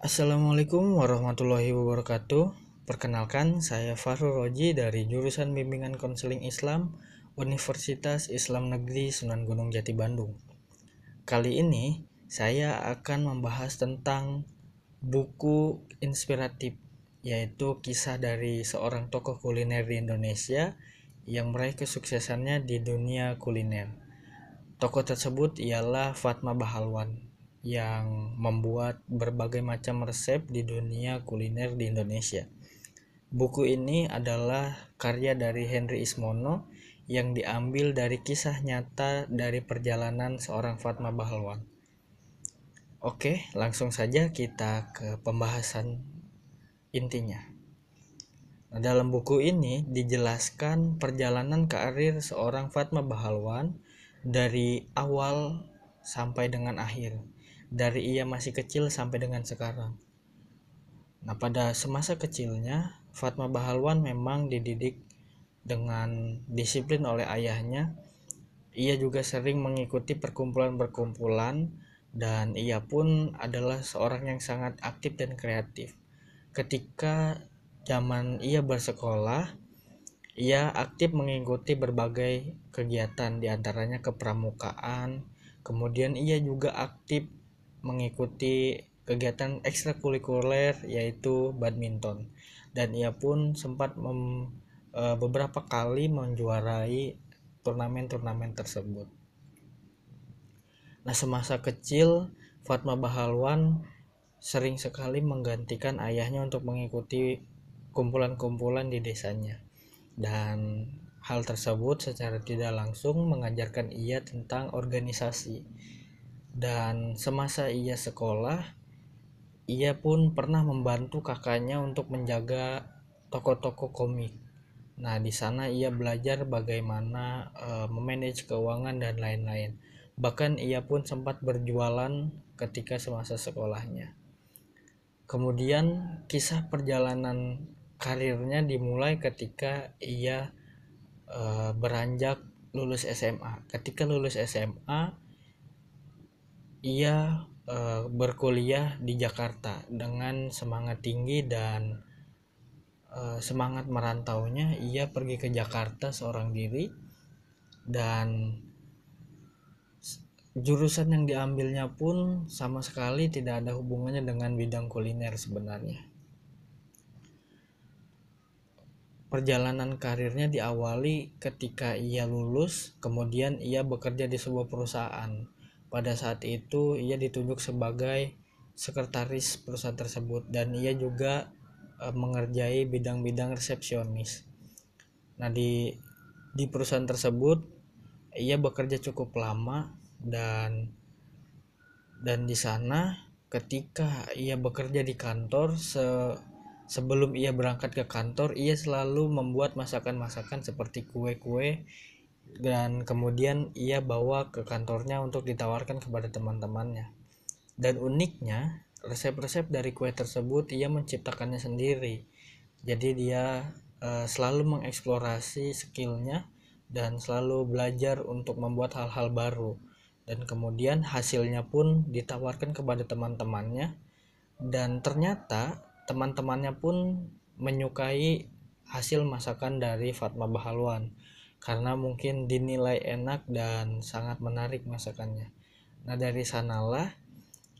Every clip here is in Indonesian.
Assalamualaikum warahmatullahi wabarakatuh. Perkenalkan, saya Farul Roji dari jurusan Bimbingan Konseling Islam Universitas Islam Negeri Sunan Gunung Jati Bandung. Kali ini saya akan membahas tentang buku inspiratif yaitu kisah dari seorang tokoh kuliner di Indonesia yang meraih kesuksesannya di dunia kuliner. Tokoh tersebut ialah Fatma Bahalwan yang membuat berbagai macam resep di dunia kuliner di Indonesia. Buku ini adalah karya dari Henry Ismono yang diambil dari kisah nyata dari perjalanan seorang Fatma Bahalwan. Oke, langsung saja kita ke pembahasan intinya. Dalam buku ini dijelaskan perjalanan karir seorang Fatma Bahalwan dari awal sampai dengan akhir dari ia masih kecil sampai dengan sekarang. Nah, pada semasa kecilnya, Fatma Bahalwan memang dididik dengan disiplin oleh ayahnya. Ia juga sering mengikuti perkumpulan-perkumpulan dan ia pun adalah seorang yang sangat aktif dan kreatif. Ketika zaman ia bersekolah, ia aktif mengikuti berbagai kegiatan di antaranya kepramukaan, kemudian ia juga aktif mengikuti kegiatan ekstrakurikuler yaitu badminton dan ia pun sempat mem, e, beberapa kali menjuarai turnamen-turnamen tersebut. Nah, semasa kecil Fatma Bahalwan sering sekali menggantikan ayahnya untuk mengikuti kumpulan-kumpulan di desanya. Dan hal tersebut secara tidak langsung mengajarkan ia tentang organisasi dan semasa ia sekolah ia pun pernah membantu kakaknya untuk menjaga toko-toko komik. Nah, di sana ia belajar bagaimana uh, memanage keuangan dan lain-lain. Bahkan ia pun sempat berjualan ketika semasa sekolahnya. Kemudian kisah perjalanan karirnya dimulai ketika ia uh, beranjak lulus SMA. Ketika lulus SMA, ia uh, berkuliah di Jakarta dengan semangat tinggi dan uh, semangat merantaunya ia pergi ke Jakarta seorang diri dan jurusan yang diambilnya pun sama sekali tidak ada hubungannya dengan bidang kuliner sebenarnya perjalanan karirnya diawali ketika ia lulus kemudian ia bekerja di sebuah perusahaan pada saat itu ia ditunjuk sebagai sekretaris perusahaan tersebut dan ia juga e, mengerjai bidang-bidang resepsionis. Nah, di di perusahaan tersebut ia bekerja cukup lama dan dan di sana ketika ia bekerja di kantor se sebelum ia berangkat ke kantor ia selalu membuat masakan-masakan seperti kue-kue dan kemudian ia bawa ke kantornya untuk ditawarkan kepada teman-temannya. Dan uniknya, resep-resep dari kue tersebut ia menciptakannya sendiri. Jadi dia uh, selalu mengeksplorasi skillnya dan selalu belajar untuk membuat hal-hal baru. Dan kemudian hasilnya pun ditawarkan kepada teman-temannya dan ternyata teman-temannya pun menyukai hasil masakan dari Fatma Bahalwan karena mungkin dinilai enak dan sangat menarik masakannya. Nah, dari sanalah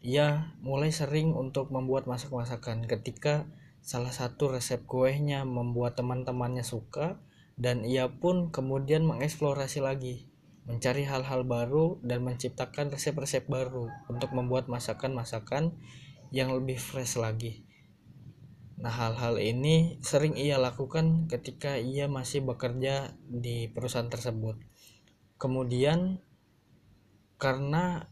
ia mulai sering untuk membuat masak-masakan ketika salah satu resep kuenya membuat teman-temannya suka dan ia pun kemudian mengeksplorasi lagi, mencari hal-hal baru dan menciptakan resep-resep baru untuk membuat masakan-masakan yang lebih fresh lagi. Nah, hal-hal ini sering ia lakukan ketika ia masih bekerja di perusahaan tersebut. Kemudian, karena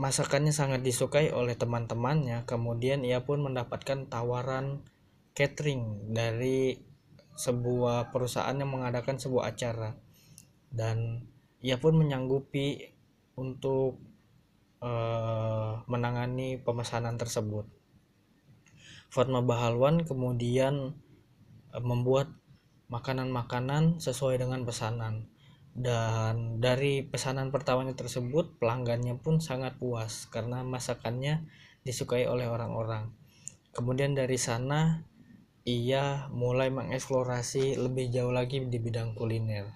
masakannya sangat disukai oleh teman-temannya, kemudian ia pun mendapatkan tawaran catering dari sebuah perusahaan yang mengadakan sebuah acara, dan ia pun menyanggupi untuk uh, menangani pemesanan tersebut. Fatma Bahalwan kemudian e, membuat makanan-makanan sesuai dengan pesanan. Dan dari pesanan pertamanya tersebut pelanggannya pun sangat puas karena masakannya disukai oleh orang-orang. Kemudian dari sana ia mulai mengeksplorasi lebih jauh lagi di bidang kuliner.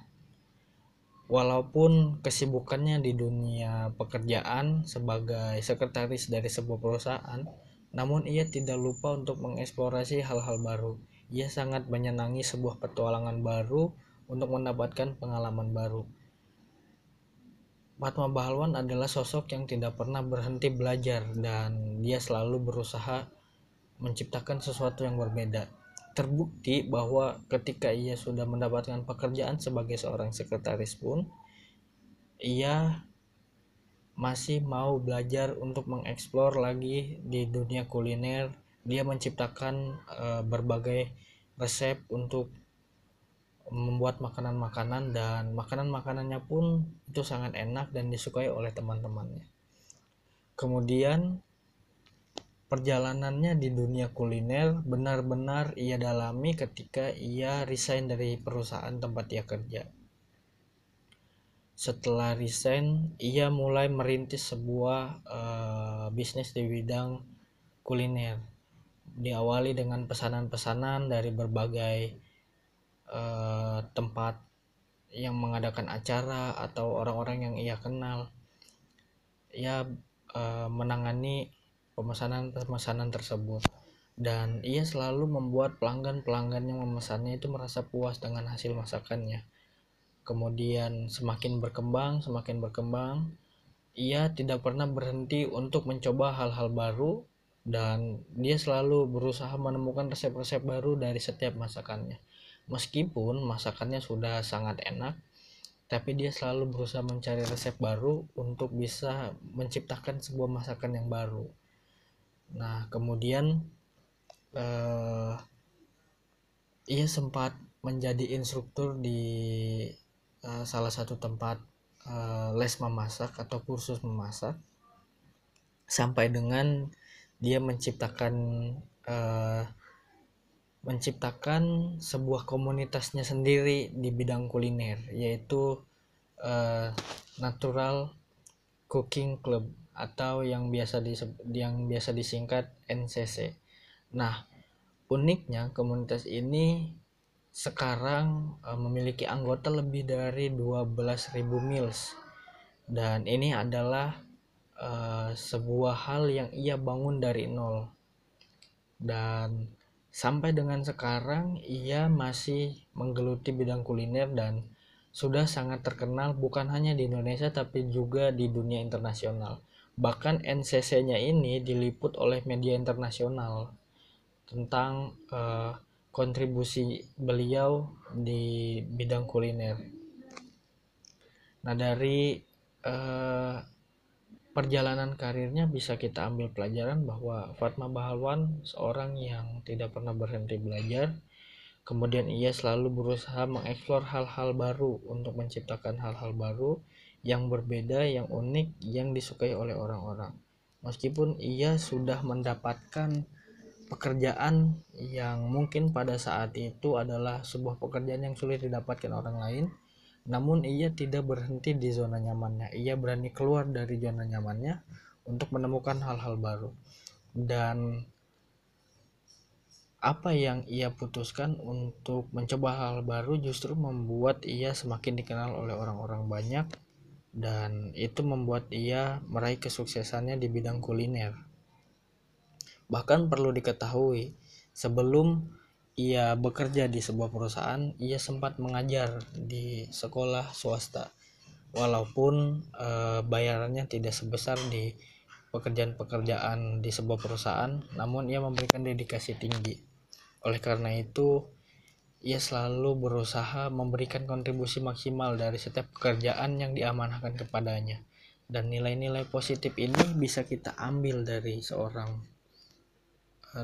Walaupun kesibukannya di dunia pekerjaan sebagai sekretaris dari sebuah perusahaan namun ia tidak lupa untuk mengeksplorasi hal-hal baru ia sangat menyenangi sebuah petualangan baru untuk mendapatkan pengalaman baru. Fatma Bahalwan adalah sosok yang tidak pernah berhenti belajar dan dia selalu berusaha menciptakan sesuatu yang berbeda. Terbukti bahwa ketika ia sudah mendapatkan pekerjaan sebagai seorang sekretaris pun, ia masih mau belajar untuk mengeksplor lagi di dunia kuliner. Dia menciptakan uh, berbagai resep untuk membuat makanan-makanan dan makanan-makanannya pun itu sangat enak dan disukai oleh teman-temannya. Kemudian perjalanannya di dunia kuliner benar-benar ia dalami ketika ia resign dari perusahaan tempat ia kerja. Setelah resign, ia mulai merintis sebuah uh, bisnis di bidang kuliner. Diawali dengan pesanan-pesanan dari berbagai uh, tempat yang mengadakan acara atau orang-orang yang ia kenal. Ia uh, menangani pemesanan-pemesanan tersebut. Dan ia selalu membuat pelanggan-pelanggan yang memesannya itu merasa puas dengan hasil masakannya kemudian semakin berkembang semakin berkembang ia tidak pernah berhenti untuk mencoba hal-hal baru dan dia selalu berusaha menemukan resep-resep baru dari setiap masakannya Meskipun masakannya sudah sangat enak, tapi dia selalu berusaha mencari resep baru untuk bisa menciptakan sebuah masakan yang baru. Nah, kemudian eh, ia sempat menjadi instruktur di eh, salah satu tempat eh, les memasak atau kursus memasak sampai dengan dia menciptakan eh, menciptakan sebuah komunitasnya sendiri di bidang kuliner yaitu Natural Cooking Club atau yang biasa di yang biasa disingkat NCC. Nah, uniknya komunitas ini sekarang uh, memiliki anggota lebih dari 12.000 meals dan ini adalah uh, sebuah hal yang ia bangun dari nol dan Sampai dengan sekarang ia masih menggeluti bidang kuliner dan sudah sangat terkenal bukan hanya di Indonesia tapi juga di dunia internasional. Bahkan NCC-nya ini diliput oleh media internasional tentang uh, kontribusi beliau di bidang kuliner. Nah, dari uh, perjalanan karirnya bisa kita ambil pelajaran bahwa Fatma Bahalwan seorang yang tidak pernah berhenti belajar kemudian ia selalu berusaha mengeksplor hal-hal baru untuk menciptakan hal-hal baru yang berbeda, yang unik, yang disukai oleh orang-orang. Meskipun ia sudah mendapatkan pekerjaan yang mungkin pada saat itu adalah sebuah pekerjaan yang sulit didapatkan orang lain, namun ia tidak berhenti di zona nyamannya. Ia berani keluar dari zona nyamannya untuk menemukan hal-hal baru. Dan apa yang ia putuskan untuk mencoba hal baru justru membuat ia semakin dikenal oleh orang-orang banyak dan itu membuat ia meraih kesuksesannya di bidang kuliner. Bahkan perlu diketahui, sebelum ia bekerja di sebuah perusahaan, ia sempat mengajar di sekolah swasta. Walaupun e, bayarannya tidak sebesar di pekerjaan-pekerjaan di sebuah perusahaan, namun ia memberikan dedikasi tinggi. Oleh karena itu, ia selalu berusaha memberikan kontribusi maksimal dari setiap pekerjaan yang diamanahkan kepadanya. Dan nilai-nilai positif ini bisa kita ambil dari seorang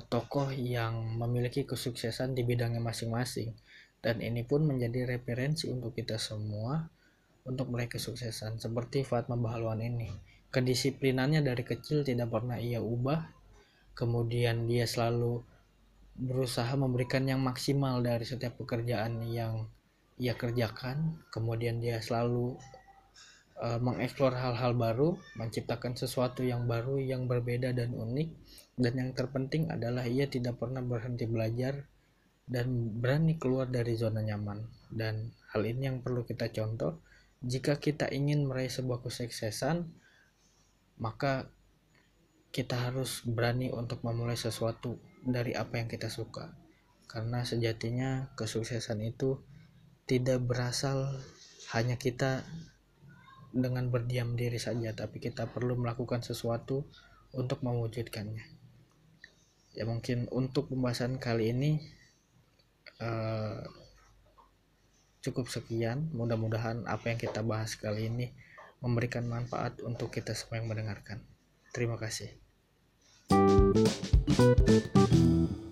tokoh yang memiliki kesuksesan di bidangnya masing-masing. Dan ini pun menjadi referensi untuk kita semua untuk meraih kesuksesan seperti Fatma Bahalwan ini. Kedisiplinannya dari kecil tidak pernah ia ubah. Kemudian dia selalu berusaha memberikan yang maksimal dari setiap pekerjaan yang ia kerjakan. Kemudian dia selalu uh, mengeksplor hal-hal baru menciptakan sesuatu yang baru yang berbeda dan unik dan yang terpenting adalah ia tidak pernah berhenti belajar dan berani keluar dari zona nyaman. Dan hal ini yang perlu kita contoh. Jika kita ingin meraih sebuah kesuksesan maka kita harus berani untuk memulai sesuatu dari apa yang kita suka. Karena sejatinya kesuksesan itu tidak berasal hanya kita dengan berdiam diri saja tapi kita perlu melakukan sesuatu untuk mewujudkannya ya mungkin untuk pembahasan kali ini uh, cukup sekian. Mudah-mudahan apa yang kita bahas kali ini memberikan manfaat untuk kita semua yang mendengarkan. Terima kasih. thank you